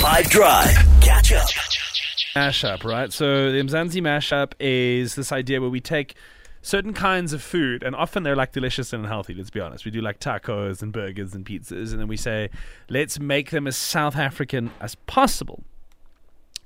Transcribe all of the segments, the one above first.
5 Drive. Catch up. mashup, right? So the Mzansi mashup is this idea where we take certain kinds of food, and often they're like delicious and healthy. Let's be honest. We do like tacos and burgers and pizzas, and then we say, let's make them as South African as possible.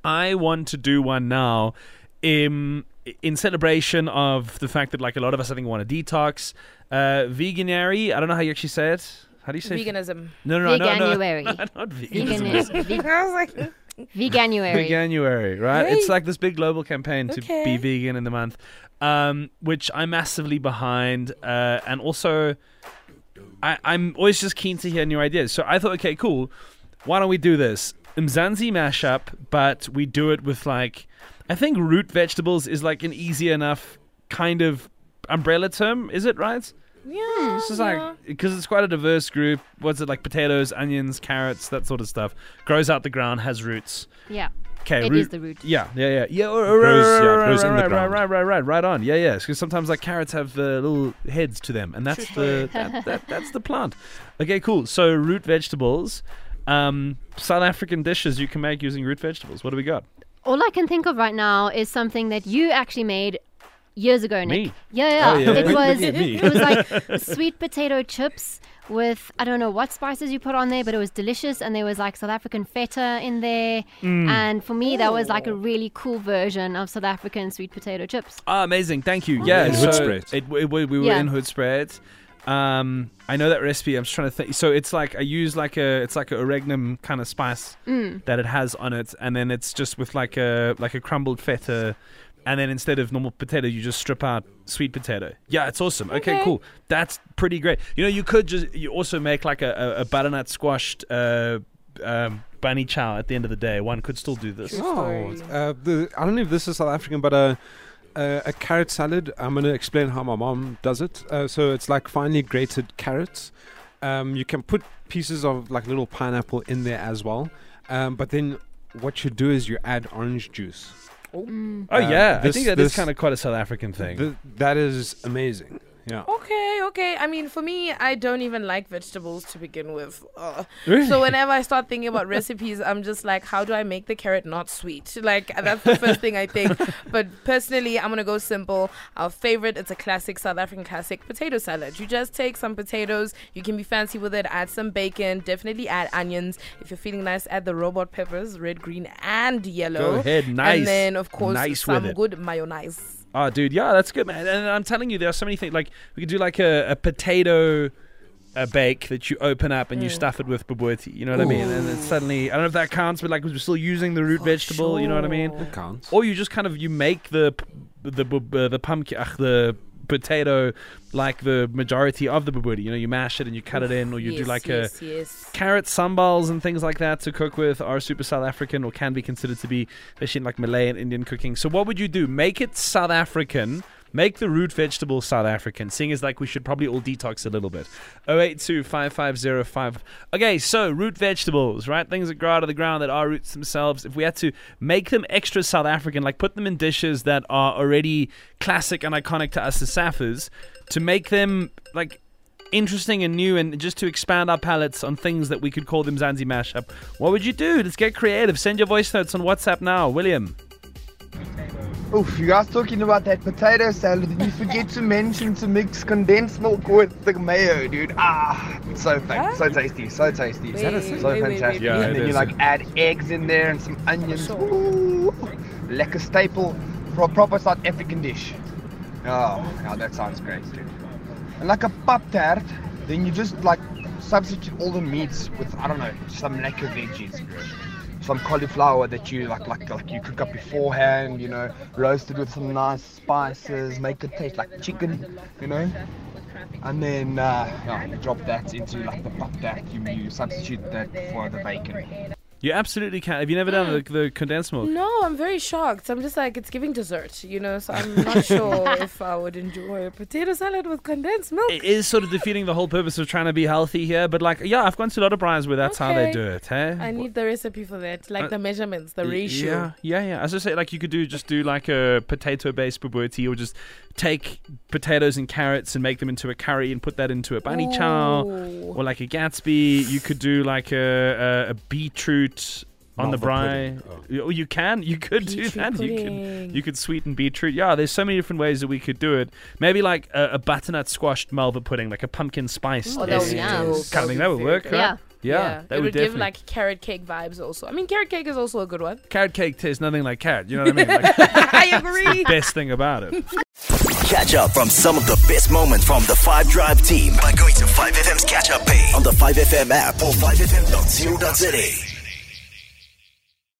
I want to do one now in in celebration of the fact that like a lot of us I think want to detox. Uh veganary, I don't know how you actually say it. How do you say Veganism. No, no, no, no, no, Veganuary. not veganism. Vegan, I was like, veganuary. Veganuary, right? It's like this big global campaign to Okay. be vegan in the month, um, which I'm massively behind, uh, and also I, I'm always just keen to hear new ideas. So I thought, okay, cool. Why don't we do this Mzansi mashup, but we do it with like I think root vegetables is like an easy enough kind of umbrella term, is it right? Yeah. It's just yeah. like because it's quite a diverse group. What's it like? Potatoes, onions, carrots, that sort of stuff. Grows out the ground, has roots. Yeah, Okay, it root, is the root. yeah, yeah, yeah, yeah. oh, grows- right, yeah, it right, grows in the right, ground. right, right, right, right, right on. Yeah, yeah. Because sometimes like carrots have uh, little heads to them, and that's the that, that, that's the plant. Okay, cool. So root vegetables, um, South African dishes you can make using root vegetables. What do we got? All I can think of right now is something that you actually made years ago, Nick. Me? Yeah, yeah. Oh, yeah. It was it was like sweet potato chips with I don't know what spices you put on there, but it was delicious, and there was like South African feta in there. Mm. And for me, that was like a really cool version of South African sweet potato chips. Ah, amazing. Thank you. Yeah, In so Hoedspruit. It, it, we, we were Yeah. in Hoedspruit. Um, I know that recipe. I'm just trying to think. So it's like I use like a it's like a oregano kind of spice Mm. that it has on it, and then it's just with like a like a crumbled feta, and then instead of normal potato, you just strip out sweet potato. Yeah, it's awesome. Okay, Okay. cool. That's pretty great. You know, you could just you also make like a, a, a butternut squashed uh, um, bunny chow at the end of the day. One could still do this. Oh, uh, the, I don't know if this is South African, but uh, uh, a carrot salad. I'm going to explain how my mom does it. Uh, so it's like finely grated carrots. Um, you can put pieces of like little pineapple in there as well. Um, but then what you do is you add orange juice. Mm. Oh Uh, yeah, I this- think that is this- kind of quite a South African thing. Th- that is amazing. Yeah. Okay, okay. I mean, for me, I don't even like vegetables to begin with. Really? So whenever I start thinking about recipes, I'm just like, how do I make the carrot not sweet? Like that's the first thing I think. But personally, I'm gonna go simple. Our favorite, it's a classic South African classic potato salad. You just take some potatoes. You can be fancy with it. Add some bacon. Definitely add onions. If you're feeling nice, add the robot peppers, red, green, and yellow. Go ahead, nice. And then of course Nice some good mayonnaise. Oh, dude, yeah, that's good, man. And I'm telling you, there are so many things. Like we could do like a, a potato a bake that you open up and you Mm. stuff it with bobotie. You know what I mean? And then suddenly, I don't know if that counts, but like we're still using the root vegetable. You know what I mean? It Counts. Or you just kind of you make the the uh, the pumpkin ugh, the potato like the majority of the bobotie. You know, you mash it and you cut it in, or you do Yes, like a yes, yes. carrot sambals and things like that to cook with are super South African or can be considered to be, especially in like Malay and Indian cooking. So what would you do? Make it South African. Make the root vegetable South African, seeing as like we should probably all detox a little bit. 082 5505. Okay, so root vegetables, right? Things that grow out of the ground that are roots themselves. If we had to make them extra South African, like put them in dishes that are already classic and iconic to us as Saffers, to make them like interesting and new and just to expand our palettes on things that we could call them Mzansi mashup, what would you do? Let's get creative. Send your voice notes on WhatsApp now. William. Oof, you guys talking about that potato salad and you forget to mention to mix condensed milk with the mayo, dude. Ah, it's so fa- so tasty, so tasty. Is that so Wait, wait, wait, fantastic. wait. Yeah, and it then you like add eggs in there and some onions. Sure. Ooh, like a staple for a proper South African dish. Oh, yeah, that sounds great, dude. And like a pop tart, then you just like substitute all the meats with I don't know some lekker veggies, some cauliflower that you like like like you cook up beforehand, you know, roasted with some nice spices, make it taste like chicken, you know. And then uh, yeah, you drop that into like the pop tart. You, you substitute that for the bacon. You absolutely can. Have you never done the, the condensed milk? No, I'm very shocked. I'm just like, it's giving dessert, you know, so I'm not sure if I would enjoy a potato salad with condensed milk. It is sort of defeating the whole purpose of trying to be healthy here, but like, yeah, I've gone to a lot of braais where that's how they Okay. do it, hey? I need the recipe for that, like Uh, the measurements, the ratio. Yeah, yeah, yeah. As I say, like you could do just do like a potato-based bobotie, or just take potatoes and carrots and make them into a curry and put that into a bunny chow, Ooh. or like a Gatsby. You could do like a a, a beetroot on the Malva brie. pudding. Oh. You, you can, you could do Beetroot that. You pudding. could, you could sweeten beetroot. Yeah, there's so many different ways that we could do it. Maybe like a, a butternut squashed malva pudding, like a pumpkin spice. Oh, that would be Yeah. kind of thing. That would work, right? Yeah. Yeah, that it would, would give like carrot cake vibes also. I mean, carrot cake is also a good one. carrot cake tastes nothing like carrot. You know what I mean? Like, I agree. best thing about it. Catch up from some of the best moments from the 5 Drive team by going to 5FM's catch up page on the 5FM app or 5FM.co.za.